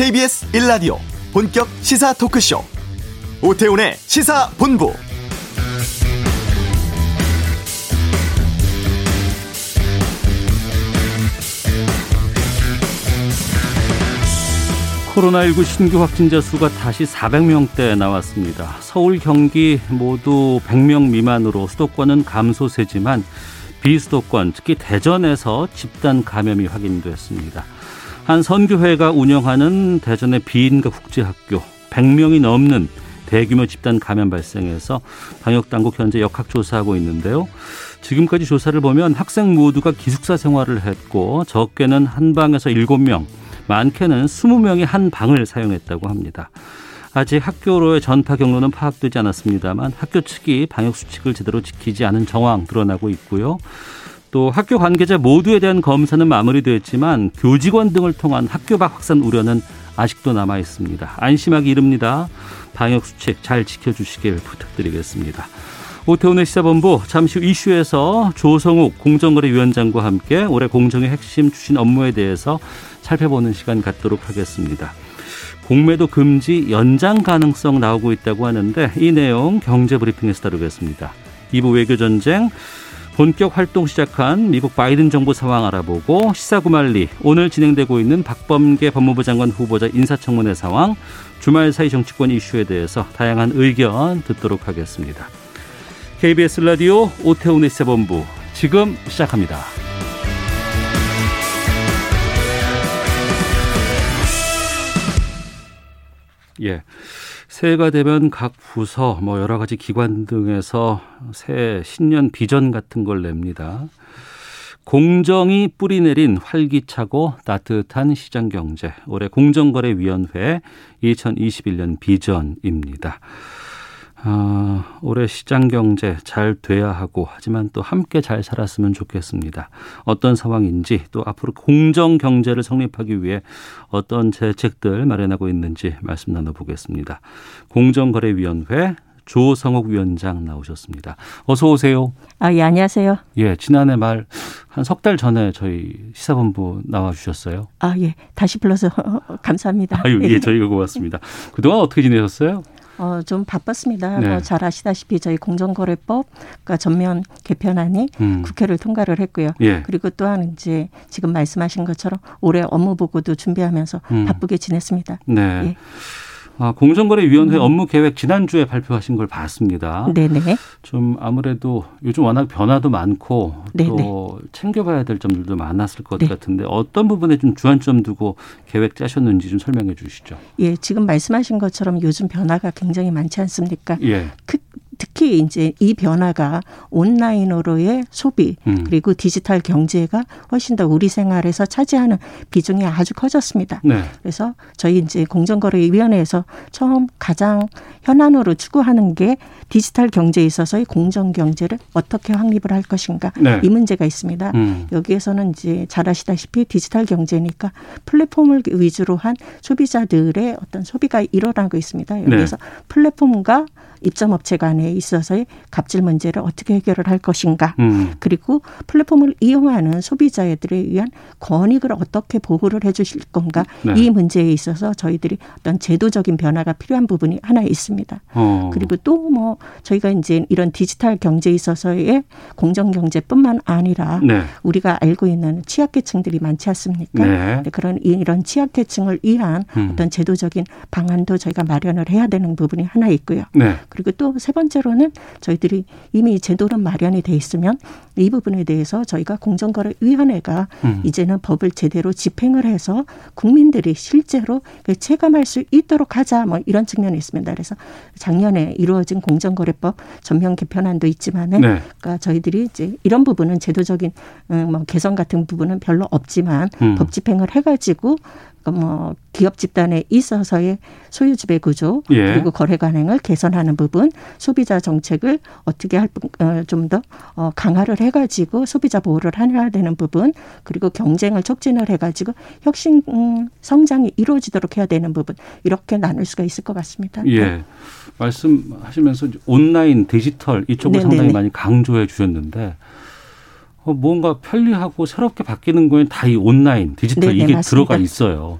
KBS 1라디오 본격 시사 토크쇼 오태훈의 시사본부 코로나19 신규 확진자 수가 다시 400명대에 나왔습니다. 서울, 경기 모두 100명 미만으로 수도권은 감소세지만 비수도권, 특히 대전에서 집단 감염이 확인됐습니다. 한 선교회가 운영하는 대전의 비인가 국제학교 100명이 넘는 대규모 집단 감염 발생해서 방역당국 현재 역학조사하고 있는데요. 지금까지 조사를 보면 학생 모두가 기숙사 생활을 했고 적게는 한 방에서 7명, 많게는 20명이 한 방을 사용했다고 합니다. 아직 학교로의 전파 경로는 파악되지 않았습니다만 학교 측이 방역 수칙을 제대로 지키지 않은 정황 드러나고 있고요. 또 학교 관계자 모두에 대한 검사는 마무리되었지만 교직원 등을 통한 학교 밖 확산 우려는 아직도 남아 있습니다. 안심하기 이릅니다. 방역 수칙 잘 지켜주시길 부탁드리겠습니다. 오태훈의 시사본부 잠시 후 이슈에서 조성욱 공정거래위원장과 함께 올해 공정의 핵심 추진 업무에 대해서 살펴보는 시간 갖도록 하겠습니다. 공매도 금지 연장 가능성 나오고 있다고 하는데 이 내용 경제 브리핑에서 다루겠습니다. 2부 외교전쟁 본격 활동 시작한 미국 바이든 정부 상황 알아보고 시사구말리 오늘 진행되고 있는 박범계 법무부 장관 후보자 인사청문회 상황 주말 사이 정치권 이슈에 대해서 다양한 의견 듣도록 하겠습니다. KBS 라디오 오태훈의 시사본부 지금 시작합니다. 예. 새해가 되면 각 부서 뭐 여러 가지 기관 등에서 새해 신년 비전 같은 걸 냅니다. 공정이 뿌리 내린 활기차고 따뜻한 시장 경제. 올해 공정거래위원회 2021년 비전입니다. 아, 올해 시장 경제 잘 돼야 하고 하지만 또 함께 잘 살았으면 좋겠습니다. 어떤 상황인지 또 앞으로 공정 경제를 성립하기 위해 어떤 대책들 마련하고 있는지 말씀 나눠보겠습니다. 공정거래위원회 조성옥 위원장 나오셨습니다. 어서 오세요. 아, 예, 안녕하세요. 예, 지난해 말 한 석 달 전에 저희 시사본부 나와 주셨어요. 아, 예. 다시 불러서 감사합니다. 아유, 예, 저희가 고맙습니다. 그동안 어떻게 지내셨어요? 어, 좀 바빴습니다. 네. 뭐잘 아시다시피 저희 공정거래법 그 전면 개편안이 음. 국회를 통과를 했고요. 예. 그리고 또한 이제 지금 말씀하신 것처럼 올해 업무 보고도 준비하면서 음. 바쁘게 지냈습니다. 네. 예. 아, 공정거래위원회 음. 업무 계획 지난주에 발표하신 걸 봤습니다. 네네. 좀 아무래도 요즘 워낙 변화도 많고 네네. 또 챙겨봐야 될 점들도 많았을 것 네. 같은데 어떤 부분에 좀 주안점 두고 계획 짜셨는지 좀 설명해 주시죠. 예, 지금 말씀하신 것처럼 요즘 변화가 굉장히 많지 않습니까? 예. 그, 특히 이제 이 변화가 온라인으로의 소비 음. 그리고 디지털 경제가 훨씬 더 우리 생활에서 차지하는 비중이 아주 커졌습니다. 네. 그래서 저희 이제 공정거래위원회에서 처음 가장 현안으로 추구하는 게 디지털 경제에 있어서의 공정 경제를 어떻게 확립을 할 것인가 네. 이 문제가 있습니다. 음. 여기에서는 이제 잘 아시다시피 디지털 경제니까 플랫폼을 위주로 한 소비자들의 어떤 소비가 일어나고 있습니다. 여기에서 네. 플랫폼과 입점업체 간에 있어서의 갑질 문제를 어떻게 해결을 할 것인가. 음. 그리고 플랫폼을 이용하는 소비자들에 의한 권익을 어떻게 보호를 해 주실 건가. 네. 이 문제에 있어서 저희들이 어떤 제도적인 변화가 필요한 부분이 하나 있습니다. 어. 그리고 또 뭐 저희가 이제 이런 디지털 경제에 있어서의 공정 경제뿐만 아니라 네. 우리가 알고 있는 취약계층들이 많지 않습니까? 네. 그런 이런 취약계층을 위한 음. 어떤 제도적인 방안도 저희가 마련을 해야 되는 부분이 하나 있고요. 네. 그리고 또 세 번째로는 저희들이 이미 제도는 마련이 돼 있으면 이 부분에 대해서 저희가 공정거래위원회가 음. 이제는 법을 제대로 집행을 해서 국민들이 실제로 체감할 수 있도록 하자 뭐 이런 측면이 있습니다. 그래서 작년에 이루어진 공정 거래법 전면 개편안도 있지만은 네. 그러니까 저희들이 이제 이런 부분은 제도적인 음, 뭐 개선 같은 부분은 별로 없지만 음. 법 집행을 해가지고 뭐 기업 집단에 있어서의 소유 지배 구조 예. 그리고 거래 관행을 개선하는 부분, 소비자 정책을 어떻게 할 어, 좀더 어, 강화를 해가지고 소비자 보호를 해야 되는 부분, 그리고 경쟁을 촉진을 해가지고 혁신 음, 성장이 이루어지도록 해야 되는 부분 이렇게 나눌 수가 있을 것 같습니다. 예, 네. 말씀하시면서 온라인 디지털 이쪽을 네네네. 상당히 많이 강조해 주셨는데. 어, 뭔가 편리하고 새롭게 바뀌는 거에 다 이 온라인, 디지털 네네, 이게 맞습니다. 들어가 있어요.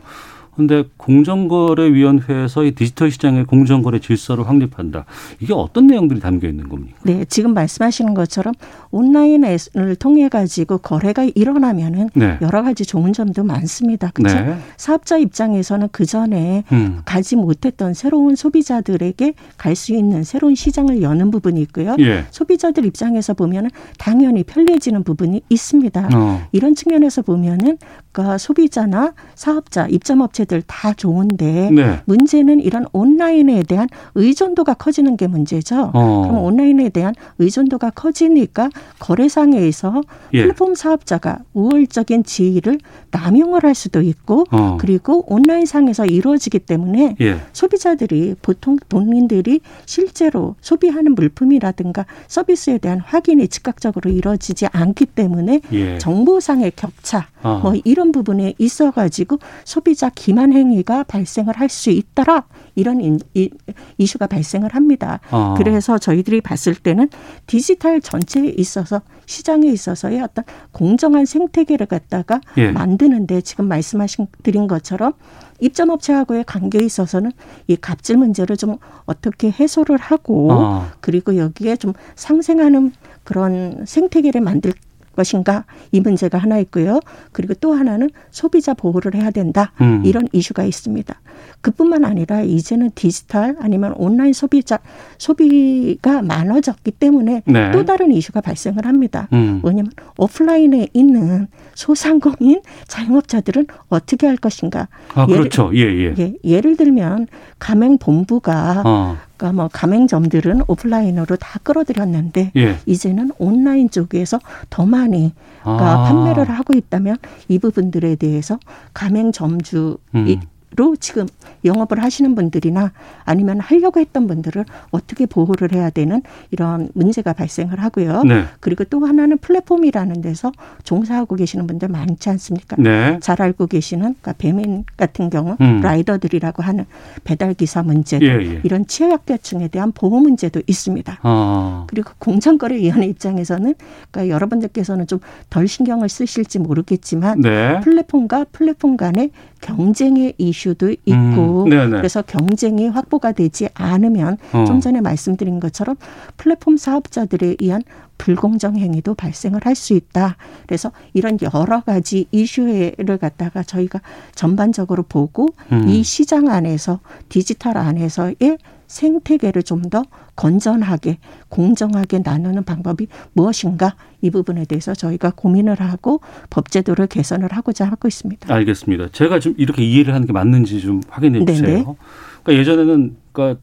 근데 공정거래위원회에서 이 디지털 시장의 공정거래 질서를 확립한다. 이게 어떤 내용들이 담겨 있는 겁니까? 네, 지금 말씀하시는 것처럼 온라인을 통해 가지고 거래가 일어나면은 네. 여러 가지 좋은 점도 많습니다. 그렇죠? 네. 사업자 입장에서는 그 전에 음. 가지 못했던 새로운 소비자들에게 갈 수 있는 새로운 시장을 여는 부분이 있고요. 예. 소비자들 입장에서 보면은 당연히 편리해지는 부분이 있습니다. 어. 이런 측면에서 보면은 그러니까 소비자나 사업자, 입점업체들 다 좋은데 네. 문제는 이런 온라인에 대한 의존도가 커지는 게 문제죠. 어. 그럼 온라인에 대한 의존도가 커지니까 거래상에서 예. 플랫폼 사업자가 우월적인 지위를 남용을 할 수도 있고 어. 그리고 온라인 상에서 이루어지기 때문에 예. 소비자들이 보통 본인들이 실제로 소비하는 물품이라든가 서비스에 대한 확인이 즉각적으로 이루어지지 않기 때문에 예. 정보상의 격차 어. 뭐 이런 이런 부분에 있어 가지고 소비자 기만 행위가 발생을 할 수 있더라 이런 인, 이, 이슈가 발생을 합니다. 어. 그래서 저희들이 봤을 때는 디지털 전체에 있어서 시장에 있어서의 어떤 공정한 생태계를 갖다가 예. 만드는데 지금 말씀하신 드린 것처럼 입점업체하고의 관계에 있어서는 이 갑질 문제를 좀 어떻게 해소를 하고 어. 그리고 여기에 좀 상생하는 그런 생태계를 만들 것인가 이 문제가 하나 있고요. 그리고 또 하나는 소비자 보호를 해야 된다 음. 이런 이슈가 있습니다. 그뿐만 아니라 이제는 디지털 아니면 온라인 소비자 소비가 많아졌기 때문에 네. 또 다른 이슈가 발생을 합니다. 음. 뭐냐면 오프라인에 있는 소상공인 자영업자들은 어떻게 할 것인가? 아, 그렇죠. 예, 예. 예, 예 를 들면 가맹 본부가 어. 그러니까 뭐 가맹점들은 오프라인으로 다 끌어들였는데 예. 이제는 온라인 쪽에서 더 많이 그러니까 아. 판매를 하고 있다면 이 부분들에 대해서 가맹점주 음. 로 지금 영업을 하시는 분들이나 아니면 하려고 했던 분들을 어떻게 보호를 해야 되는 이런 문제가 발생을 하고요. 네. 그리고 또 하나는 플랫폼이라는 데서 종사하고 계시는 분들 많지 않습니까? 네. 잘 알고 계시는 그러니까 배민 같은 경우 음. 라이더들이라고 하는 배달 기사 문제들 예, 예. 이런 취약계층에 대한 보호 문제도 있습니다. 아. 그리고 공정거래위원회 입장에서는 그러니까 여러분들께서는 좀 덜 신경을 쓰실지 모르겠지만 네. 플랫폼과 플랫폼 간의 경쟁의 이슈도 있고 음, 그래서 경쟁이 확보가 되지 않으면 어. 좀 전에 말씀드린 것처럼 플랫폼 사업자들에 의한 불공정 행위도 발생을 할 수 있다. 그래서 이런 여러 가지 이슈를 갖다가 저희가 전반적으로 보고 음. 이 시장 안에서 디지털 안에서의 생태계를 좀 더 건전하게 공정하게 나누는 방법이 무엇인가 이 부분에 대해서 저희가 고민을 하고 법제도를 개선을 하고자 하고 있습니다. 알겠습니다. 제가 좀 이렇게 이해를 하는 게 맞는지 좀 확인해 주세요. 그러니까 예전에는 그러니까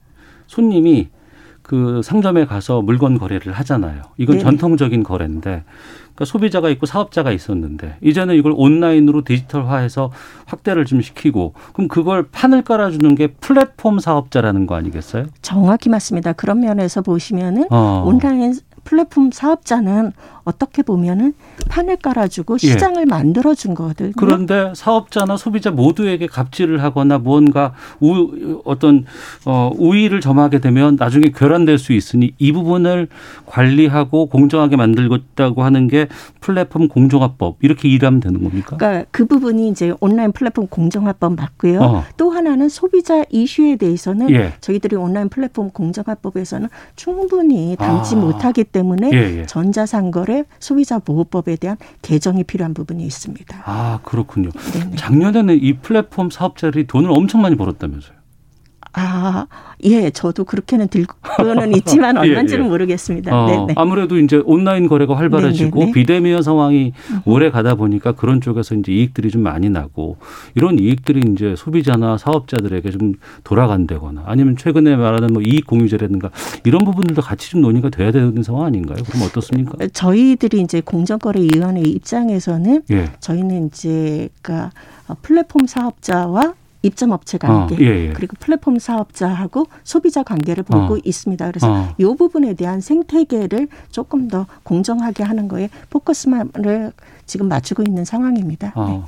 손님이 그 상점에 가서 물건 거래를 하잖아요. 이건 네네. 전통적인 거래인데 그러니까 소비자가 있고 사업자가 있었는데 이제는 이걸 온라인으로 디지털화해서 확대를 좀 시키고 그럼 그걸 판을 깔아주는 게 플랫폼 사업자라는 거 아니겠어요? 정확히 맞습니다. 그런 면에서 보시면은 어. 온라인 플랫폼 사업자는 어떻게 보면은 판을 깔아주고 예. 시장을 예. 만들어준 거거든요. 그런데 사업자나 소비자 모두에게 갑질을 하거나 무언가 우, 어떤 어, 우위를 점하게 되면 나중에 결란될 수 있으니 이 부분을 관리하고 공정하게 만들겠다고 하는 게 플랫폼 공정화법 이렇게 일하면 되는 겁니까? 그러니까 그 부분이 이제 온라인 플랫폼 공정화법 맞고요. 어. 또 하나는 소비자 이슈에 대해서는 예. 저희들이 온라인 플랫폼 공정화법에서는 충분히 담지 아. 못하기 때문에 예, 예. 전자상거래 소비자 보호법에 대한 개정이 필요한 부분이 있습니다. 아 그렇군요. 네네. 작년에는 이 플랫폼 사업자들이 돈을 엄청 많이 벌었다면서요? 아, 예, 저도 그렇게는 들고는 있지만 예, 얼마인지는 예, 예. 모르겠습니다. 어, 네네. 아무래도 이제 온라인 거래가 활발해지고 네네네. 비대면 상황이 오래 가다 보니까 그런 쪽에서 이제 이익들이 좀 많이 나고 이런 이익들이 이제 소비자나 사업자들에게 좀 돌아간다거나 아니면 최근에 말하는 뭐 이익 공유제라든가 이런 부분들도 같이 좀 논의가 돼야 되는 상황 아닌가요? 그럼 어떻습니까? 저희들이 이제 공정거래위원회 입장에서는 예. 저희는 이제 그러니까 플랫폼 사업자와 입점 업체 관계 어, 예, 예. 그리고 플랫폼 사업자하고 소비자 관계를 보고 어. 있습니다. 그래서 어. 이 부분에 대한 생태계를 조금 더 공정하게 하는 거에 포커스를 지금 맞추고 있는 상황입니다. 그런데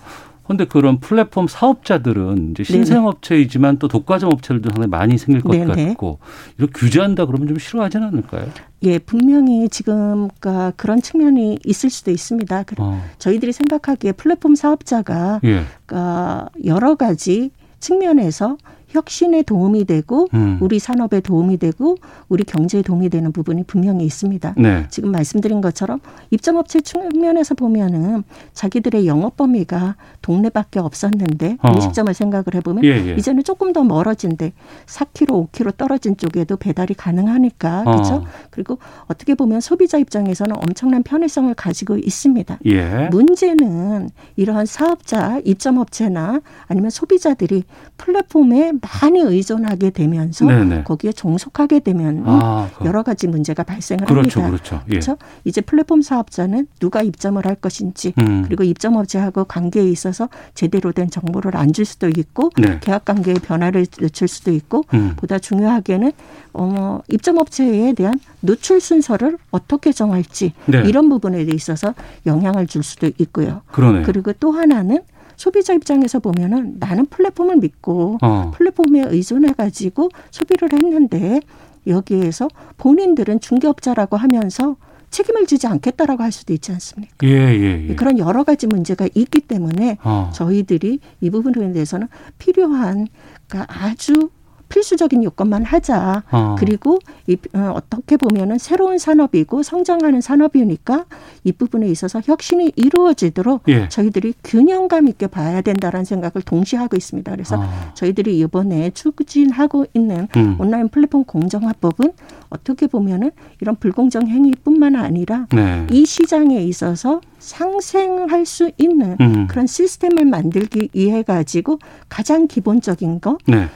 어. 네. 그런 플랫폼 사업자들은 이제 신생업체이지만 또 독과점 업체들도 상당히 많이 생길 것 네네. 같고 이렇게 규제한다 그러면 좀 싫어하지는 않을까요? 예, 분명히 지금 그 그런 측면이 있을 수도 있습니다. 어. 저희들이 생각하기에 플랫폼 사업자가 예. 그러니까 여러 가지 측면에서 혁신에 도움이 되고 음. 우리 산업에 도움이 되고 우리 경제에 도움이 되는 부분이 분명히 있습니다. 네. 지금 말씀드린 것처럼 입점업체 측면에서 보면은 자기들의 영업 범위가 동네밖에 없었는데 어. 음식점을 생각을 해보면 예, 예. 이제는 조금 더 멀어진데 4km, 5km 떨어진 쪽에도 배달이 가능하니까 어. 그렇죠. 그리고 어떻게 보면 소비자 입장에서는 엄청난 편의성을 가지고 있습니다. 예. 문제는 이러한 사업자, 입점업체나 아니면 소비자들이 플랫폼에 많이 의존하게 되면서 네네. 거기에 종속하게 되면 아, 그. 여러 가지 문제가 발생을 그렇죠, 합니다. 그렇죠. 예. 그렇죠. 이제 플랫폼 사업자는 누가 입점을 할 것인지 음. 그리고 입점업체하고 관계에 있어서 제대로 된 정보를 안 줄 수도 있고 네. 계약 관계의 변화를 늦출 수도 있고 음. 보다 중요하게는 어, 입점업체에 대한 노출 순서를 어떻게 정할지 네. 이런 부분에 있어서 영향을 줄 수도 있고요. 그러네. 그리고 또 하나는 소비자 입장에서 보면은 나는 플랫폼을 믿고 어. 플랫폼에 의존해 가지고 소비를 했는데 여기에서 본인들은 중개업자라고 하면서 책임을 지지 않겠다라고 할 수도 있지 않습니까? 예, 예, 예. 그런 여러 가지 문제가 있기 때문에 어. 저희들이 이 부분에 대해서는 필요한 그러니까 아주 필수적인 요건만 하자. 어. 그리고 이, 어, 어떻게 보면은 새로운 산업이고 성장하는 산업이니까 이 부분에 있어서 혁신이 이루어지도록 예. 저희들이 균형감 있게 봐야 된다라는 생각을 동시에 하고 있습니다. 그래서 어. 저희들이 이번에 추진하고 있는 음. 온라인 플랫폼 공정화법은 어떻게 보면은 이런 불공정 행위뿐만 아니라 네. 이 시장에 있어서 상생할 수 있는 음. 그런 시스템을 만들기 위해 가지고 가장 기본적인 거 네.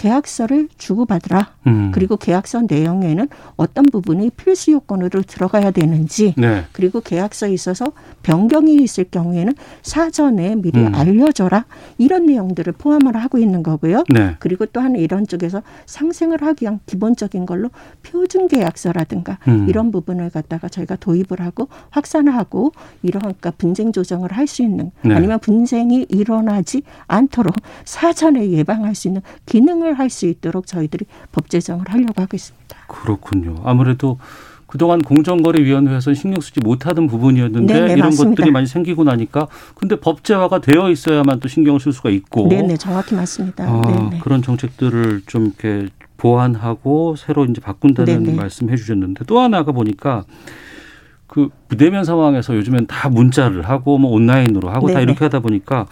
계약서를 주고받으라. 음. 그리고 계약서 내용에는 어떤 부분이 필수 요건으로 들어가야 되는지 네. 그리고 계약서에 있어서 변경이 있을 경우에는 사전에 미리 음. 알려줘라. 이런 내용들을 포함을 하고 있는 거고요. 네. 그리고 또 하나 이런 쪽에서 상생을 하기 위한 기본적인 걸로 표준 계약서라든가 음. 이런 부분을 갖다가 저희가 도입을 하고 확산하고 이러한 그러니까 분쟁 조정을 할 수 있는 네. 아니면 분쟁이 일어나지 않도록 사전에 예방할 수 있는 기능을 실현을 할 수 있도록 저희들이 법 제정을 하려고 하고 있습니다. 그렇군요. 아무래도 그동안 공정거래위원회에서 신경 쓰지 못하던 부분이었는데 네네, 이런 맞습니다. 것들이 많이 생기고 나니까 근데 법제화가 되어 있어야만 또 신경을 쓸 수가 있고 네네 정확히 맞습니다. 아, 그런 정책들을 좀 이렇게 보완하고 새로 이제 바꾼다는 네네. 말씀 해 주셨는데 또 하나가 보니까 그 비대면 상황에서 요즘엔 다 문자를 하고 뭐 온라인으로 하고 네네. 다 이렇게 하다 보니까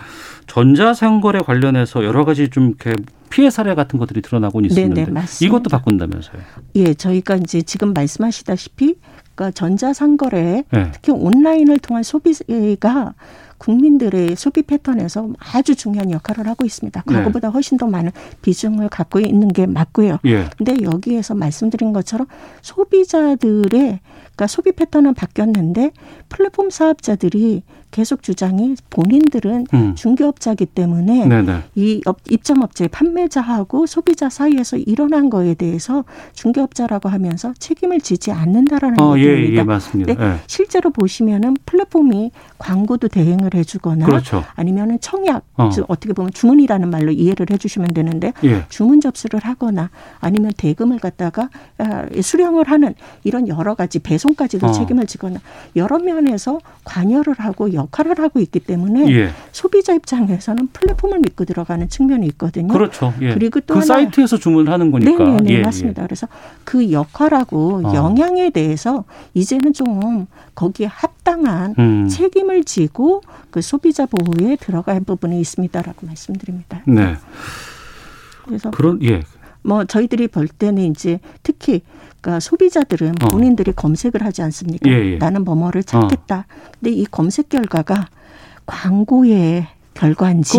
전자상거래 관련해서 여러 가지 좀 이렇게 피해 사례 같은 것들이 드러나고 있습니다. 네네, 이것도 바꾼다면서요? 예, 저희가 이제 지금 말씀하시다시피 그러니까 전자상거래 네. 특히 온라인을 통한 소비가 국민들의 소비 패턴에서 아주 중요한 역할을 하고 있습니다. 네. 과거보다 훨씬 더 많은 비중을 갖고 있는 게 맞고요. 예. 근데 여기에서 말씀드린 것처럼 소비자들의 그러니까 소비 패턴은 바뀌었는데 플랫폼 사업자들이 계속 주장이 본인들은 음. 중개업자기 때문에 네네. 이 입점업체 판매자하고 소비자 사이에서 일어난 거에 대해서 중개업자라고 하면서 책임을 지지 않는다라는 어, 얘기입니다. 예, 예, 맞습니다. 네, 예. 실제로 보시면은 플랫폼이 광고도 대행을 해주거나 그렇죠. 아니면은 청약 어. 즉 어떻게 보면 주문이라는 말로 이해를 해주시면 되는데 예. 주문 접수를 하거나 아니면 대금을 갖다가 아, 수령을 하는 이런 여러 가지 배송까지도 어. 책임을 지거나 여러 면에서 관여를 하고 역할을 하고 있기 때문에 예. 소비자 입장에서는 플랫폼을 믿고 들어가는 측면이 있거든요. 그렇죠. 예. 그리고 또그 하나 사이트에서 주문하는 거니까. 네, 네, 예, 맞습니다. 그래서 그 역할하고 어. 영향에 대해서 이제는 좀 거기에 합당한 음. 책임을 지고 그 소비자 보호에 들어갈 부분이 있습니다라고 말씀드립니다. 네. 그래서 그런 예. 뭐 저희들이 볼 때는 이제 특히 그러니까 소비자들은 어. 본인들이 어. 검색을 하지 않습니까? 예, 예. 나는 뭐뭐를 찾겠다. 어. 근데 이 검색 결과가 광고의 결과인지.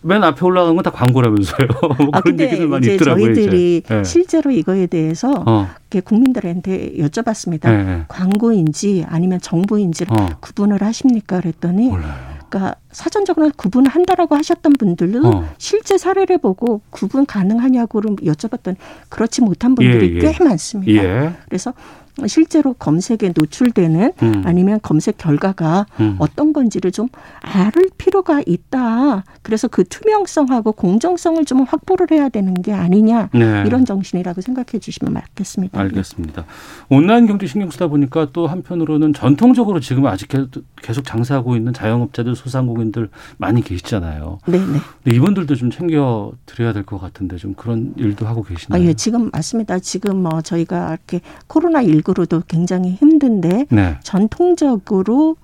그맨 앞에 올라가는 건 다 광고라면서요. 뭐 아, 그런 얘기들 많이 있더라고요. 저희들이 이제. 네. 실제로 이거에 대해서 어. 국민들한테 여쭤봤습니다. 네. 광고인지 아니면 정보인지를 어. 구분을 하십니까? 그랬더니 몰라요. 그러니까 사전적으로 구분한다라고 하셨던 분들도 어. 실제 사례를 보고 구분 가능하냐고를 여쭤봤더니 그렇지 못한 분들이 예, 예. 꽤 많습니다. 예. 그래서 실제로 검색에 노출되는 음. 아니면 검색 결과가 음. 어떤 건지를 좀 알을 필요가 있다. 그래서 그 투명성하고 공정성을 좀 확보를 해야 되는 게 아니냐 네. 이런 정신이라고 생각해 주시면 맞겠습니다. 알겠습니다. 온라인 경제 신경 쓰다 보니까 또 한편으로는 전통적으로 지금 아직 계속 장사하고 있는 자영업자들 소상공인들 많이 계시잖아요. 네 네. 이분들도 좀 챙겨 드려야 될 것 같은데 좀 그런 일도 하고 계시나요? 아, 예, 지금 맞습니다. 지금 뭐 저희가 이렇게 코로나 19 로도 굉장히 힘든데 네. 전통적으로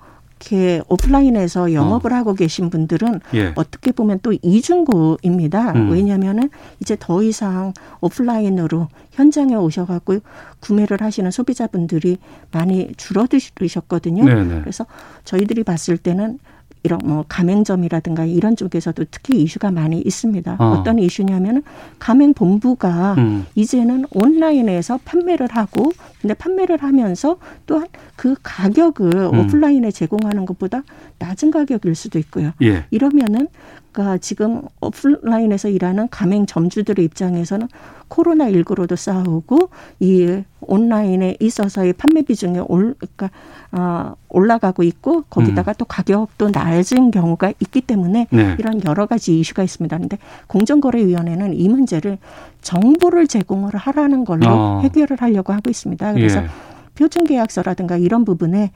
이렇게 오프라인에서 영업을 어. 하고 계신 분들은 예. 어떻게 보면 또 이중고입니다. 음. 왜냐하면은 이제 더 이상 오프라인으로 현장에 오셔갖고 구매를 하시는 소비자분들이 많이 줄어드셨거든요. 네네. 그래서 저희들이 봤을 때는 이런 뭐 가맹점이라든가 이런 쪽에서도 특히 이슈가 많이 있습니다. 어. 떤 이슈냐면은 가맹 본부가 음. 이제는 온라인에서 판매를 하고 근데 판매를 하면서 또한 그 가격을 음. 오프라인에 제공하는 것보다 낮은 가격일 수도 있고요. 예. 이러면은 그러니까 지금 오프라인에서 일하는 가맹 점주들의 입장에서는 코로나19로도 싸우고 이 온라인에 있어서의 판매 비중이 올, 그러니까, 어, 올라가고 있고 거기다가 음. 또 가격도 낮은 경우가 있기 때문에 네. 이런 여러 가지 이슈가 있습니다. 그런데 공정거래위원회는 이 문제를 정보를 제공을 하라는 걸로 어. 해결을 하려고 하고 있습니다. 그래서 예. 표준계약서라든가 이런 부분에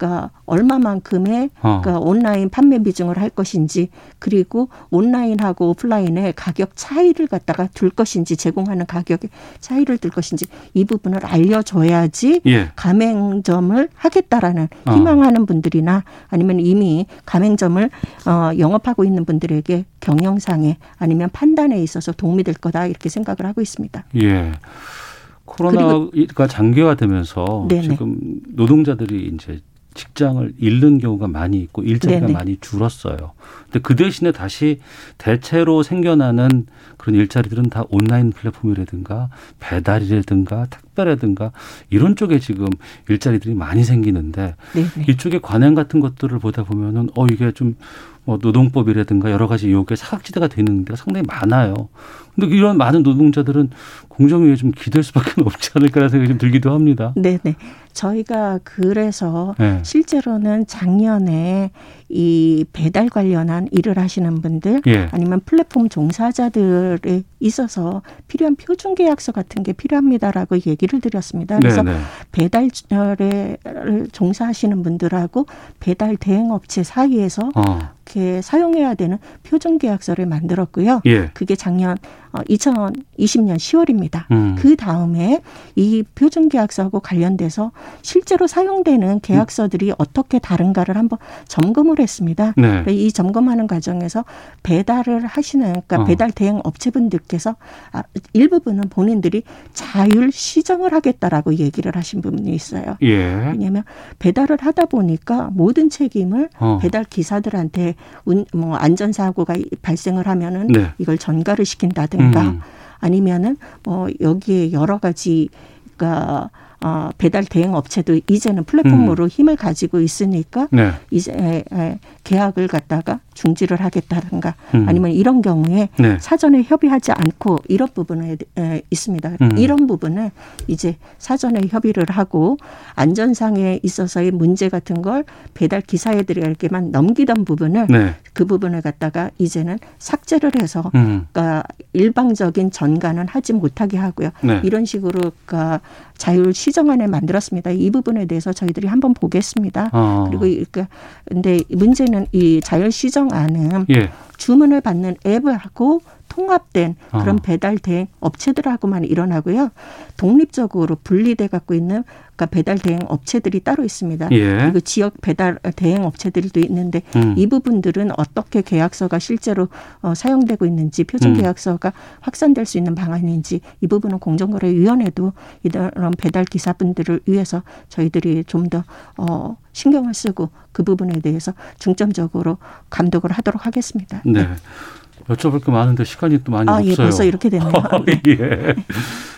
그러니까 얼마만큼의 어. 그러니까 온라인 판매 비중을 할 것인지 그리고 온라인하고 오프라인의 가격 차이를 갖다가 둘 것인지 제공하는 가격의 차이를 둘 것인지 이 부분을 알려줘야지 예. 가맹점을 하겠다라는 어. 희망하는 분들이나 아니면 이미 가맹점을 어, 영업하고 있는 분들에게 경영상에 아니면 판단에 있어서 도움이 될 거다 이렇게 생각을 하고 있습니다. 예. 코로나가 장기화되면서 네네. 지금 노동자들이 이제 직장을 잃는 경우가 많이 있고 일자리가 네네. 많이 줄었어요. 근데 그 대신에 다시 대체로 생겨나는 그런 일자리들은 다 온라인 플랫폼이라든가 배달이라든가 택배라든가 이런 쪽에 지금 일자리들이 많이 생기는데 네네. 이쪽에 관행 같은 것들을 보다 보면은 어 이게 좀 뭐 노동법이라든가 여러 가지 요게 사각지대가 되는 데가 상당히 많아요. 근데 이런 많은 노동자들은 공정위에 좀 기댈 수밖에 없지 않을까라는 생각이 좀 들기도 합니다. 네네. 저희가 그래서 네. 실제로는 작년에 이 배달 관련한 일을 하시는 분들 예. 아니면 플랫폼 종사자들에 있어서 필요한 표준 계약서 같은 게 필요합니다라고 얘기를 드렸습니다. 그래서 네네. 배달을 종사하시는 분들하고 배달 대행 업체 사이에서 어. 이렇게 사용해야 되는 표준 계약서를 만들었고요. 예. 그게 작년 2020년 어, 10월입니다. 음. 그 다음에 이 표준 계약서하고 관련돼서 실제로 사용되는 계약서들이 음. 어떻게 다른가를 한번 점검을 했습니다. 네. 이 점검하는 과정에서 배달을 하시는 그러니까 어. 배달 대행 업체분들 께서 아, 일부분은 본인들이 자율 시정을 하겠다라고 얘기를 하신 부분이 있어요. 예. 왜냐하면 배달을 하다 보니까 모든 책임을 어. 배달 기사들한테 운, 뭐 안전 사고가 발생을 하면은 네. 이걸 전가를 시킨다든가 음. 아니면은 뭐 여기에 여러 가지 그러니까 어, 배달 대행 업체도 이제는 플랫폼으로 음. 힘을 가지고 있으니까 네. 이제 계약을 갖다가 중지를 하겠다든가 음. 아니면 이런 경우에 네. 사전에 협의하지 않고 이런 부분에 에, 있습니다. 음. 이런 부분을 이제 사전에 협의를 하고 안전상에 있어서의 문제 같은 걸 배달 기사애들에게만 넘기던 부분을 네. 그 부분을 갖다가 이제는 삭제를 해서 음. 그러니까 일방적인 전가는 하지 못하게 하고요. 네. 이런 식으로 그러니까 자율 시정안을 만들었습니다. 이 부분에 대해서 저희들이 한번 보겠습니다. 어. 그리고 그러니까 근데 문제는 이 자율 시정안은 예. 주문을 받는 앱하고 통합된 그런 어. 배달 대행 업체들하고만 일어나고요. 독립적으로 분리돼 갖고 있는 그러니까 배달 대행 업체들이 따로 있습니다. 예. 그리고 지역 배달 대행 업체들도 있는데 음. 이 부분들은 어떻게 계약서가 실제로 어, 사용되고 있는지 표준 음. 계약서가 음. 확산될 수 있는 방안인지 이 부분은 공정거래위원회도 이런 배달 기사분들을 위해서 저희들이 좀더 어, 신경을 쓰고 그 부분에 대해서 중점적으로 감독을 하도록 하겠습니다. 네. 네. 여쭤볼 게 많은데 시간이 또 많이 아, 없어요. 예, 벌써 이렇게 됐네요. 예.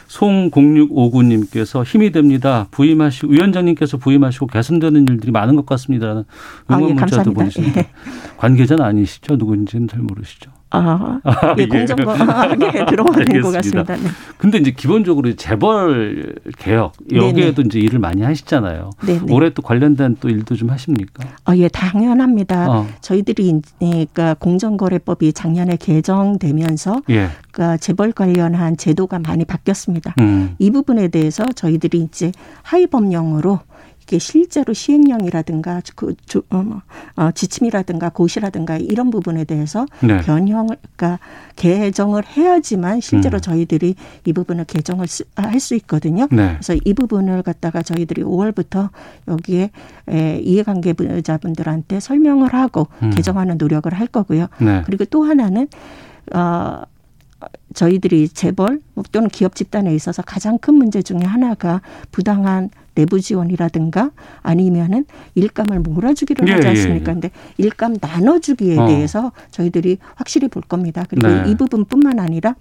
송0659님께서 힘이 됩니다. 부임하시고 위원장님께서 부임하시고 개선되는 일들이 많은 것 같습니다라는 응원 아, 예, 문자도 보내주니다 예. 관계자는 아니시죠? 누구인지는 잘 모르시죠? 아, 아 예, 공정거하게 들어오는 것 같습니다. 네. 근데 이제 기본적으로 재벌 개혁 여기에도 네네. 이제 일을 많이 하시잖아요. 네네. 올해 또 관련된 또 일도 좀 하십니까? 아, 예, 당연합니다. 어. 저희들이 그러니까 공정거래법이 작년에 개정되면서 예. 그러니까 재벌 관련한 제도가 많이 바뀌었습니다. 음. 이 부분에 대해서 저희들이 이제 하위 법령으로 이게 실제로 시행령이라든가 그 어, 뭐, 어, 지침이라든가 고시라든가 이런 부분에 대해서 네. 변형을 그러니까 개정을 해야지만 실제로 음. 저희들이 이 부분을 개정을 할 수 있거든요. 네. 그래서 이 부분을 갖다가 저희들이 5월부터 여기에 에, 이해관계자분들한테 설명을 하고 음. 개정하는 노력을 할 거고요. 네. 그리고 또 하나는 어 저희들이 재벌 또는 기업 집단에 있어서 가장 큰 문제 중에 하나가 부당한 내부 지원이라든가 아니면은 일감을 몰아주기를 예, 하지 예, 않습니까? 예, 예. 근데 일감 나눠주기에 어. 대해서 저희들이 확실히 볼 겁니다. 그리고 네. 이 부분뿐만 아니라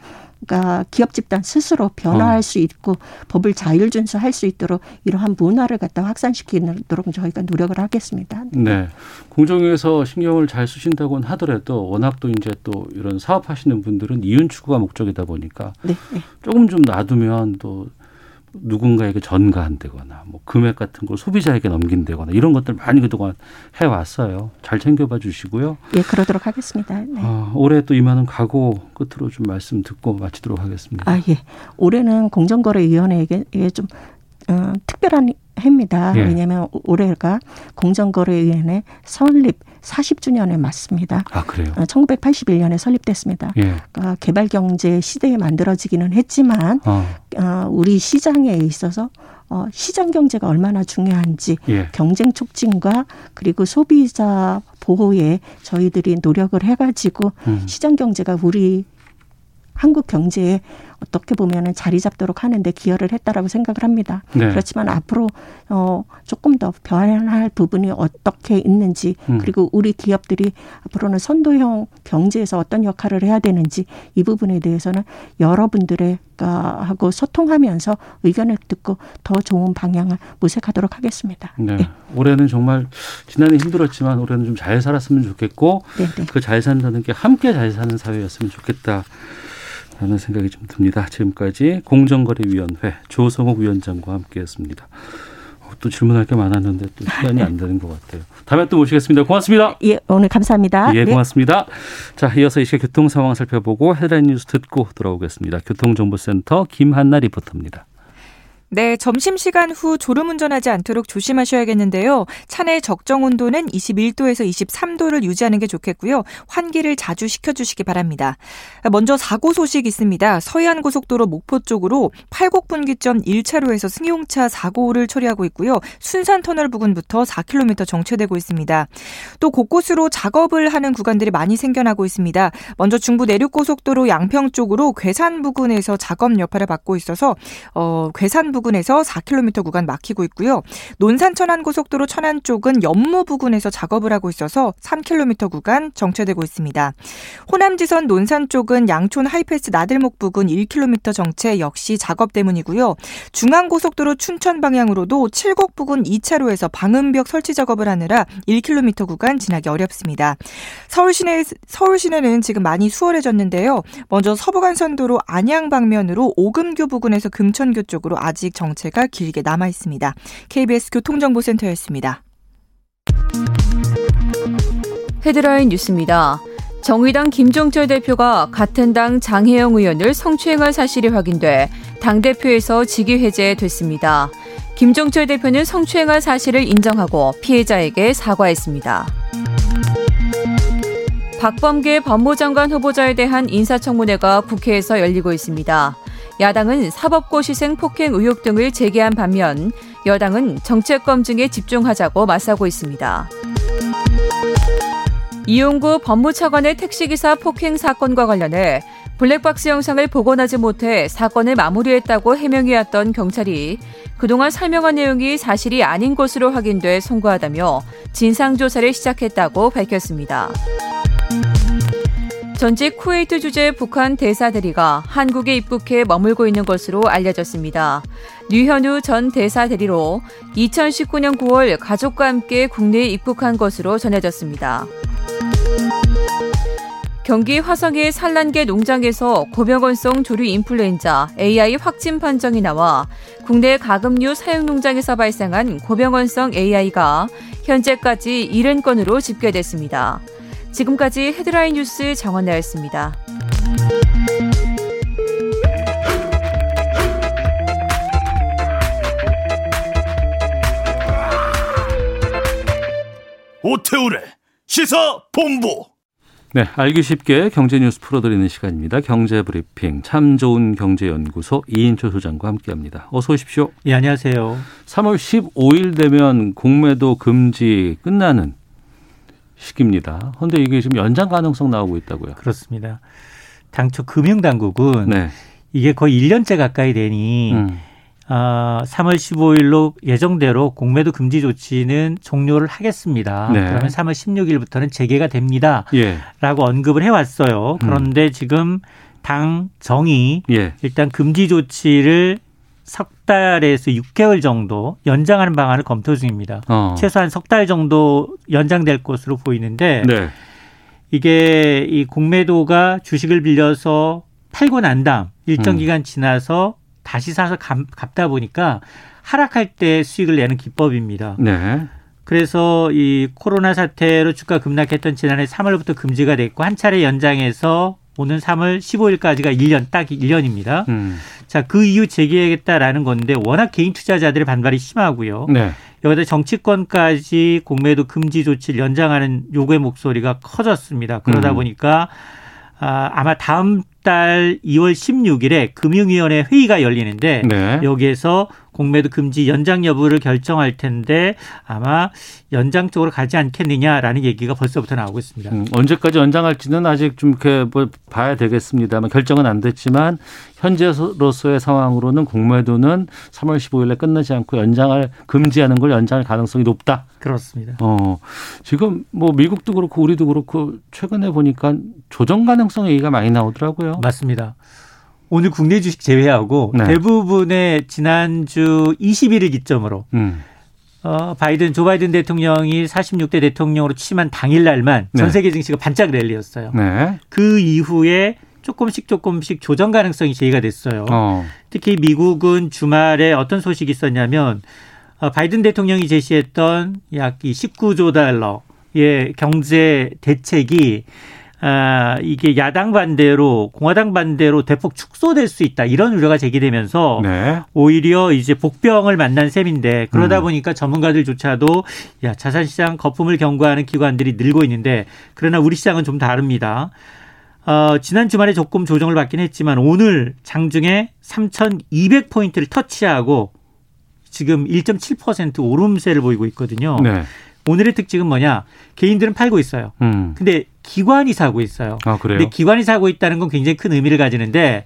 그러니까 기업 집단 스스로 변화할 어. 수 있고 법을 자율 준수할 수 있도록 이러한 문화를 갖다 확산시키도록 저희가 노력을 하겠습니다. 네. 공정위에서 신경을 잘 쓰신다고는 하더라도 워낙 또 이제 또 이런 사업하시는 분들은 이윤 추구가 목적이다 보니까 네, 네. 조금 좀 놔두면 또 누군가에게 전가한다거나 뭐 금액 같은 걸 소비자에게 넘긴다거나 이런 것들 많이 그동안 해왔어요. 잘 챙겨봐 주시고요. 예, 그러도록 하겠습니다. 네. 어, 올해 또 임하는 각오 끝으로 좀 말씀 듣고 마치도록 하겠습니다. 아, 예. 올해는 공정거래위원회에게 좀 어, 특별한 해입니다. 예. 왜냐하면 올해가 공정거래위원회 설립 40주년에 맞습니다. 아, 그래요? 1981년에 어, 설립됐습니다. 예. 그러니까 개발 경제 시대에 만들어지기는 했지만 어. 어, 우리 시장에 있어서 어, 시장 경제가 얼마나 중요한지 예. 경쟁 촉진과 그리고 소비자 보호에 저희들이 노력을 해가지고 음. 시장 경제가 우리 한국 경제에 어떻게 보면은 자리 잡도록 하는데 기여를 했다라고 생각을 합니다. 네. 그렇지만 앞으로 어 조금 더 변할 부분이 어떻게 있는지 음. 그리고 우리 기업들이 앞으로는 선도형 경제에서 어떤 역할을 해야 되는지 이 부분에 대해서는 여러분들의 하고 소통하면서 의견을 듣고 더 좋은 방향을 모색하도록 하겠습니다. 네. 네. 올해는 정말 지난해 힘들었지만 올해는 좀 잘 살았으면 좋겠고 네, 네. 그잘 산다는 게 함께 잘 사는 사회였으면 좋겠다. 라는 생각이 좀 듭니다. 지금까지 공정거래위원회 조성욱 위원장과 함께했습니다. 어, 또 질문할 게 많았는데 또 시간이 안 되는 것 같아요. 다음에 또 모시겠습니다. 고맙습니다. 예, 오늘 감사합니다. 예, 네. 고맙습니다. 네. 자, 이어서 이 시각 교통 상황 살펴보고 헤드라인 뉴스 듣고 돌아오겠습니다. 교통정보센터 김한나 리포터입니다. 네, 점심시간 후 졸음 운전하지 않도록 조심하셔야겠는데요. 차내 적정 온도는 21도에서 23도를 유지하는 게 좋겠고요. 환기를 자주 시켜주시기 바랍니다. 먼저 사고 소식 있습니다. 서해안 고속도로 목포 쪽으로 팔곡분기점 1차로에서 승용차 사고를 처리하고 있고요. 순산터널 부근부터 4km 정체되고 있습니다. 또 곳곳으로 작업을 하는 구간들이 많이 생겨나고 있습니다. 먼저 중부 내륙고속도로 양평 쪽으로 괴산 부근에서 작업 여파를 받고 있어서 어, 괴산 부근 부근에서 4km 구간 막히고 있고요. 논산 천안 고속도로 천안 쪽은 연무 부근에서 작업을 하고 있어서 3km 구간 정체되고 있습니다. 호남지선 논산 쪽은 양촌 하이패스 나들목 부근 1km 정체 역시 작업 때문이고요. 중앙고속도로 춘천 방향으로도 칠곡 부근 2차로에서 방음벽 설치 작업을 하느라 1km 구간 지나기 어렵습니다. 서울 시내 서울 시내는 지금 많이 수월해졌는데요. 먼저 서부간선도로 안양 방면으로 오금교 부근에서 금천교 쪽으로 아직 아직 정체가 길게 남아 있습니다. KBS 교통정보센터였습니다. 헤드라인 뉴스입니다. 정의당 김종철 대표가 같은 당 장혜영 의원을 성추행한 사실이 확인돼 당대표에서 직위 해제됐습니다. 김종철 대표는 성추행한 사실을 인정하고 피해자에게 사과했습니다. 박범계 법무장관 후보자에 대한 인사청문회가 국회에서 열리고 있습니다. 야당은 사법고 시생 폭행 의혹 등을 제기한 반면 여당은 정책 검증에 집중하자고 맞서고 있습니다. 이용구 법무차관의 택시기사 폭행 사건과 관련해 블랙박스 영상을 복원하지 못해 사건을 마무리했다고 해명해왔던 경찰이 그동안 설명한 내용이 사실이 아닌 것으로 확인돼 송구하다며 진상조사를 시작했다고 밝혔습니다. 전직 쿠웨이트 주재 북한 대사 대리가 한국에 입국해 머물고 있는 것으로 알려졌습니다. 류현우 전 대사 대리로 2019년 9월 가족과 함께 국내에 입국한 것으로 전해졌습니다. 경기 화성의 산란계 농장에서 고병원성 조류 인플루엔자 AI 확진 판정이 나와 국내 가금류 사육 농장에서 발생한 고병원성 AI가 현재까지 70건으로 집계됐습니다. 지금까지 헤드라인 뉴스 정원 나였습니다. 오태우래 시사 본부. 네, 알기 쉽게 경제 뉴스 풀어드리는 시간입니다. 경제 브리핑 참 좋은 경제연구소 이인초 소장과 함께합니다. 어서 오십시오. 예, 안녕하세요. 3월 15일 되면 공매도 금지 끝나는 시기입니다. 그런데 이게 지금 연장 가능성 나오고 있다고요. 그렇습니다. 당초 금융당국은 네. 이게 거의 1년째 가까이 되니 음. 어, 3월 15일로 예정대로 공매도 금지 조치는 종료를 하겠습니다. 네. 그러면 3월 16일부터는 재개가 됩니다. 예. 라고 언급을 해왔어요. 그런데 음. 지금 당 정이 예. 일단 금지 조치를 석 달에서 6개월 정도 연장하는 방안을 검토 중입니다. 어. 최소한 석 달 정도 연장될 것으로 보이는데 네. 이게 이 공매도가 주식을 빌려서 팔고 난 다음 일정 음. 기간 지나서 다시 사서 갚, 다 보니까 하락할 때 수익을 내는 기법입니다. 네. 그래서 이 코로나 사태로 주가 급락했던 지난해 3월부터 금지가 됐고 한 차례 연장해서 오는 3월 15일까지가 1년 딱 1년입니다. 음. 자, 그 이후 재개하겠다라는 건데 워낙 개인 투자자들의 반발이 심하고요. 네. 여기다 정치권까지 공매도 금지 조치를 연장하는 요구의 목소리가 커졌습니다. 그러다 음. 보니까 아, 아마 다음 달 2월 16일에 금융위원회 회의가 열리는데 네. 여기에서 공매도 금지 연장 여부를 결정할 텐데 아마 연장 쪽으로 가지 않겠느냐라는 얘기가 벌써부터 나오고 있습니다. 음, 언제까지 연장할지는 아직 좀 이렇게 뭐 봐야 되겠습니다만 결정은 안 됐지만 현재로서의 상황으로는 공매도는 3월 15일에 끝나지 않고 연장을 금지하는 걸 연장할 가능성이 높다. 그렇습니다. 어, 지금 뭐 미국도 그렇고 우리도 그렇고 최근에 보니까 조정 가능성 얘기가 많이 나오더라고요. 맞습니다. 오늘 국내 주식 제외하고 네. 대부분의 지난주 21일 기점으로 음. 어, 바이든 조 바이든 대통령이 46대 대통령으로 취임한 당일 날만 네. 전 세계 증시가 반짝 랠리였어요. 네. 그 이후에 조금씩 조금씩 조정 가능성이 제기가 됐어요. 어. 특히 미국은 주말에 어떤 소식이 있었냐면 어, 바이든 대통령이 제시했던 약 19조 달러의 경제 대책이 아, 이게 야당 반대로 공화당 반대로 대폭 축소될 수 있다 이런 우려가 제기되면서 네. 오히려 이제 복병을 만난 셈인데 그러다 음. 보니까 전문가들조차도 야 자산시장 거품을 경고하는 기관들이 늘고 있는데 그러나 우리 시장은 좀 다릅니다. 어, 지난 주말에 조금 조정을 받긴 했지만 오늘 장중에 3,200포인트를 터치하고 지금 1.7% 오름세를 보이고 있거든요. 네. 오늘의 특징은 뭐냐? 개인들은 팔고 있어요. 음. 근데 기관이 사고 있어요. 아, 그래요? 근데 기관이 사고 있다는 건 굉장히 큰 의미를 가지는데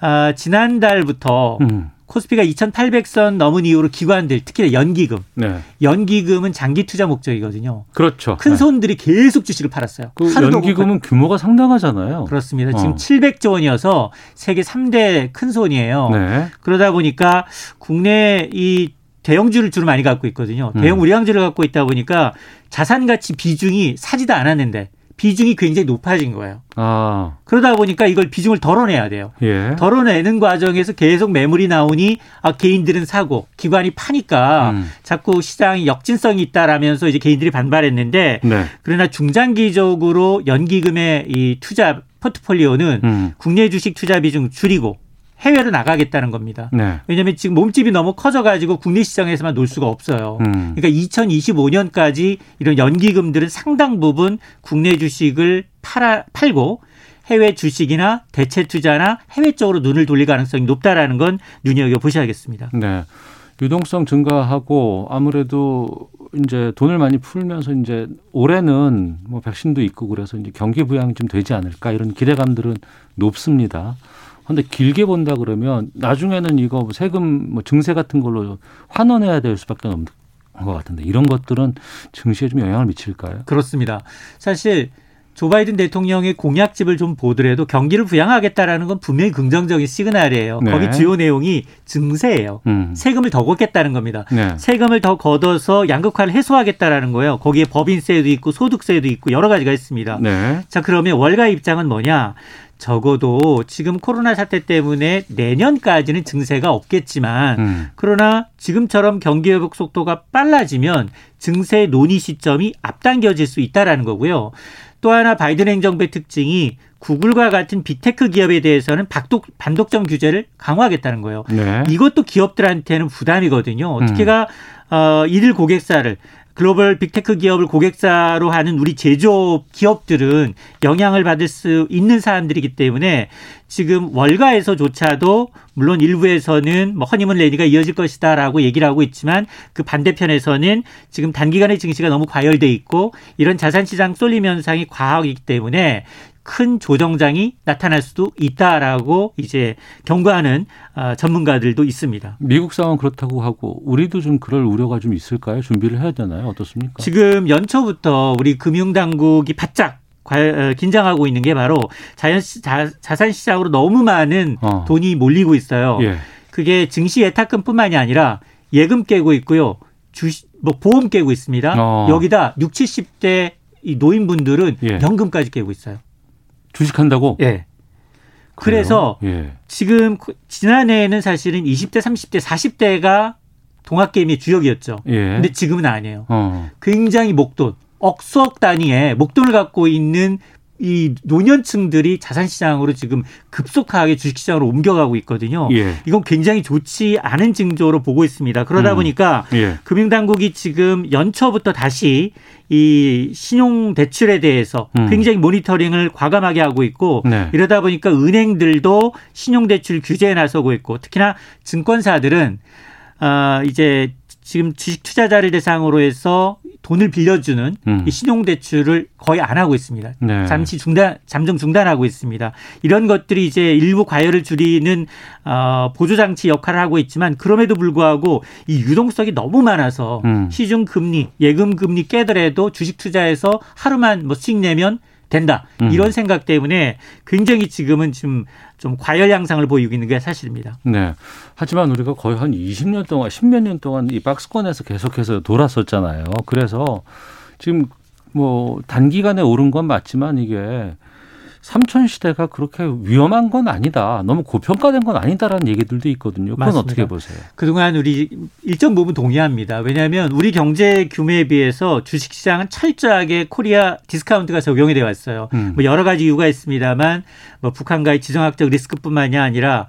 아, 지난달부터 음. 코스피가 2,800선 넘은 이후로 기관들 특히 연기금, 네. 연기금은 장기 투자 목적이거든요. 그렇죠. 큰 네. 손들이 네. 계속 주식을 팔았어요. 그 연기금은 규모가 상당하잖아요. 그렇습니다. 어. 지금 700조 원이어서 세계 3대 큰 손이에요. 네. 그러다 보니까 국내 이 대형주를 주로 많이 갖고 있거든요. 대형 음. 우량주를 갖고 있다 보니까 자산 가치 비중이 사지도 않았는데 비중이 굉장히 높아진 거예요. 아. 그러다 보니까 이걸 비중을 덜어내야 돼요. 예. 덜어내는 과정에서 계속 매물이 나오니 아, 개인들은 사고 기관이 파니까 음. 자꾸 시장이 역진성이 있다라면서 이제 개인들이 반발했는데 네. 그러나 중장기적으로 연기금의 이 투자 포트폴리오는 음. 국내 주식 투자 비중 줄이고 해외로 나가겠다는 겁니다. 네. 왜냐하면 지금 몸집이 너무 커져가지고 국내 시장에서만 놀 수가 없어요. 음. 그러니까 2025년까지 이런 연기금들은 상당 부분 국내 주식을 팔아, 팔고 해외 주식이나 대체 투자나 해외 쪽으로 눈을 돌릴 가능성이 높다라는 건 눈여겨 보셔야겠습니다. 네. 유동성 증가하고 아무래도 이제 돈을 많이 풀면서 이제 올해는 뭐 백신도 있고 그래서 이제 경기 부양이 좀 되지 않을까 이런 기대감들은 높습니다. 근데 길게 본다 그러면 나중에는 이거 뭐 세금 뭐 증세 같은 걸로 환원해야 될 수밖에 없는 것 같은데 이런 것들은 증시에 좀 영향을 미칠까요? 그렇습니다. 사실 조 바이든 대통령의 공약집을 좀 보더라도 경기를 부양하겠다라는 건 분명히 긍정적인 시그널이에요. 네. 거기 주요 내용이 증세예요. 음. 세금을 더 걷겠다는 겁니다. 네. 세금을 더 걷어서 양극화를 해소하겠다라는 거예요. 거기에 법인세도 있고 소득세도 있고 여러 가지가 있습니다. 네. 자 그러면 월가 입장은 뭐냐? 적어도 지금 코로나 사태 때문에 내년까지는 증세가 없겠지만 음. 그러나 지금처럼 경기 회복 속도가 빨라지면 증세 논의 시점이 앞당겨질 수 있다라는 거고요. 또 하나 바이든 행정부의 특징이 구글과 같은 빅테크 기업에 대해서는 박독, 반독점 규제를 강화하겠다는 거예요. 네. 이것도 기업들한테는 부담이거든요. 특히가 음. 어, 이들 고객사를 글로벌 빅테크 기업을 고객사로 하는 우리 제조업 기업들은 영향을 받을 수 있는 사람들이기 때문에 지금 월가에서조차도 물론 일부에서는 뭐 허니문 레디가 이어질 것이다라고 얘기를 하고 있지만 그 반대편에서는 지금 단기간의 증시가 너무 과열돼 있고 이런 자산 시장 쏠림 현상이 과하기 때문에 큰 조정장이 나타날 수도 있다라고 이제 경고하는 어, 전문가들도 있습니다. 미국 상황 그렇다고 하고 우리도 좀 그럴 우려가 좀 있을까요? 준비를 해야 되나요? 어떻습니까? 지금 연초부터 우리 금융당국이 바짝 어, 긴장하고 있는 게 바로 자연 자, 자산 시장으로 너무 많은 어. 돈이 몰리고 있어요. 예. 그게 증시 예탁금뿐만이 아니라 예금 깨고 있고요. 주식 뭐 보험 깨고 있습니다. 어. 여기다 6, 70대 이 노인분들은 예. 연금까지 깨고 있어요. 주식한다고? 예. 그래서 예. 지금 그 지난해에는 사실은 20대, 30대, 40대가 동학개미의 주역이었죠. 예. 근데 지금은 아니에요. 어. 굉장히 목돈, 억수억 단위의 목돈을 갖고 있는 이 노년층들이 자산시장으로 지금 급속하게 주식시장으로 옮겨가고 있거든요. 예. 이건 굉장히 좋지 않은 징조로 보고 있습니다. 그러다 음. 보니까 예. 금융당국이 지금 연초부터 다시 이 신용 대출에 대해서 음. 굉장히 모니터링을 과감하게 하고 있고 네. 이러다 보니까 은행들도 신용 대출 규제에 나서고 있고 특히나 증권사들은 아 이제 지금 주식 투자자를 대상으로 해서 돈을 빌려주는 음. 이 신용 대출을 거의 안 하고 있습니다. 네. 잠시 중단, 잠정 중단하고 있습니다. 이런 것들이 이제 일부 과열을 줄이는 어, 보조 장치 역할을 하고 있지만 그럼에도 불구하고 이 유동성이 너무 많아서 음. 시중 금리, 예금 금리 깨더라도 주식 투자해서 하루만 뭐 수익 내면 된다. 음. 이런 생각 때문에 굉장히 지금은 지금 좀 과열 양상을 보이고 있는 게 사실입니다. 네. 하지만 우리가 거의 한 20년 동안, 10몇 년 동안 이 박스권에서 계속해서 돌았었잖아요. 그래서 지금 뭐 단기간에 오른 건 맞지만 이게 삼천 시대가 그렇게 위험한 건 아니다. 너무 고평가된 건 아니다라는 얘기들도 있거든요. 그건 맞습니다. 어떻게 보세요? 그동안 우리 일정 부분 동의합니다. 왜냐하면 우리 경제 규모에 비해서 주식시장은 철저하게 코리아 디스카운트가 적용이 되어 왔어요. 음. 뭐 여러 가지 이유가 있습니다만 뭐 북한과의 지정학적 리스크뿐만이 아니라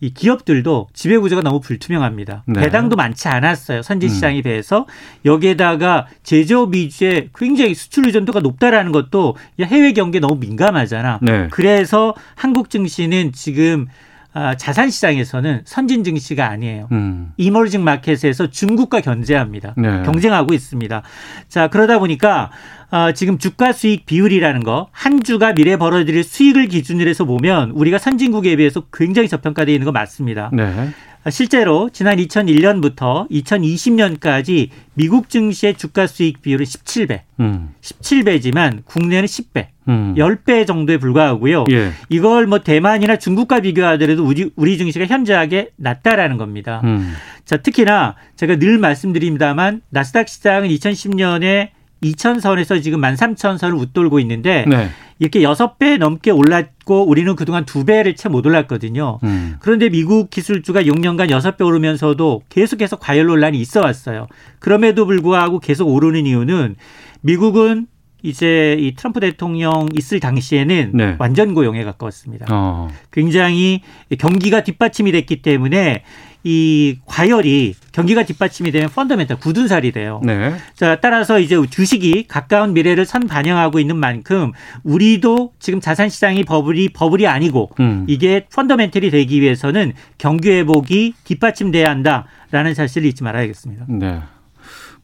이 기업들도 지배 구조가 너무 불투명합니다. 네. 배당도 많지 않았어요. 선진 시장에 음. 비해서 여기에다가 제조업 위주의 굉장히 수출 의존도가 높다라는 것도 해외 경기에 너무 민감하잖아. 네. 그래서 한국 증시는 지금 아, 자산 시장에서는 선진 증시가 아니에요. 음. 이머징 마켓에서 중국과 견제합니다. 네. 경쟁하고 있습니다. 자, 그러다 보니까 어, 지금 주가 수익 비율이라는 거, 한 주가 미래 벌어들일 수익을 기준으로 해서 보면 우리가 선진국에 비해서 굉장히 저평가되어 있는 거 맞습니다. 네. 실제로 지난 2001년부터 2020년까지 미국 증시의 주가 수익 비율은 17배. 음. 17배지만 국내는 10배. 음. 10배 정도에 불과하고요. 예. 이걸 뭐 대만이나 중국과 비교하더라도 우리, 우리 증시가 현저하게 낮다라는 겁니다. 음. 자, 특히나 제가 늘 말씀드립니다만 나스닥 시장은 2010년에 2천선에서 지금 13,000선을 웃돌고 있는데 네. 이렇게 6배 넘게 올랐고 우리는 그동안 2배를 채 못 올랐거든요. 음. 그런데 미국 기술주가 6년간 6배 오르면서도 계속해서 과열 논란이 있어 왔어요. 그럼에도 불구하고 계속 오르는 이유는 미국은 이제 이 트럼프 대통령 있을 당시에는 네. 완전 고용에 가까웠습니다. 어. 굉장히 경기가 뒷받침이 됐기 때문에 이 과열이 경기가 뒷받침이 되면 펀더멘탈 굳은 살이 돼요. 네. 자, 따라서 이제 주식이 가까운 미래를 선 반영하고 있는 만큼 우리도 지금 자산 시장이 버블이 버블이 아니고 음. 이게 펀더멘털이 되기 위해서는 경기 회복이 뒷받침돼야 한다라는 사실을 잊지 말아야겠습니다. 네.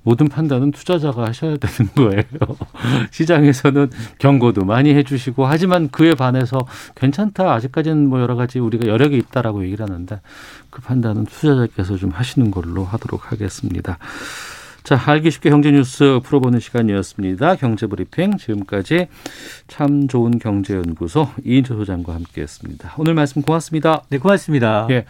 모든 판단은 투자자가 하셔야 되는 거예요. 시장에서는 경고도 많이 해주시고 하지만 그에 반해서 괜찮다 아직까지는 뭐 여러 가지 우리가 여력이 있다라고 얘기를 하는데 그 판단은 투자자께서 좀 하시는 걸로 하도록 하겠습니다. 자, 알기 쉽게 경제 뉴스 풀어보는 시간이었습니다. 경제브리핑 지금까지 참 좋은 경제연구소 이인철 소장과 함께했습니다. 오늘 말씀 고맙습니다. 네, 고맙습니다. 예.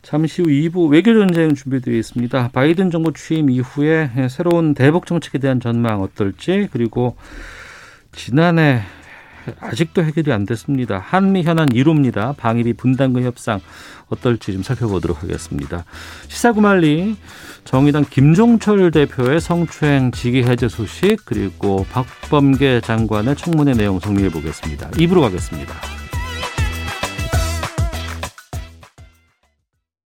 잠시 후 2부 외교전쟁 준비되어 있습니다. 바이든 정부 취임 이후에 새로운 대북 정책에 대한 전망 어떨지 그리고 지난해 아직도 해결이 안 됐습니다. 한미 현안 1호입니다. 방위비 분담금 협상 어떨지 좀 살펴보도록 하겠습니다. 시사구말리 정의당 김종철 대표의 성추행 직위 해제 소식 그리고 박범계 장관의 청문회 내용 정리해 보겠습니다. 입으로 가겠습니다.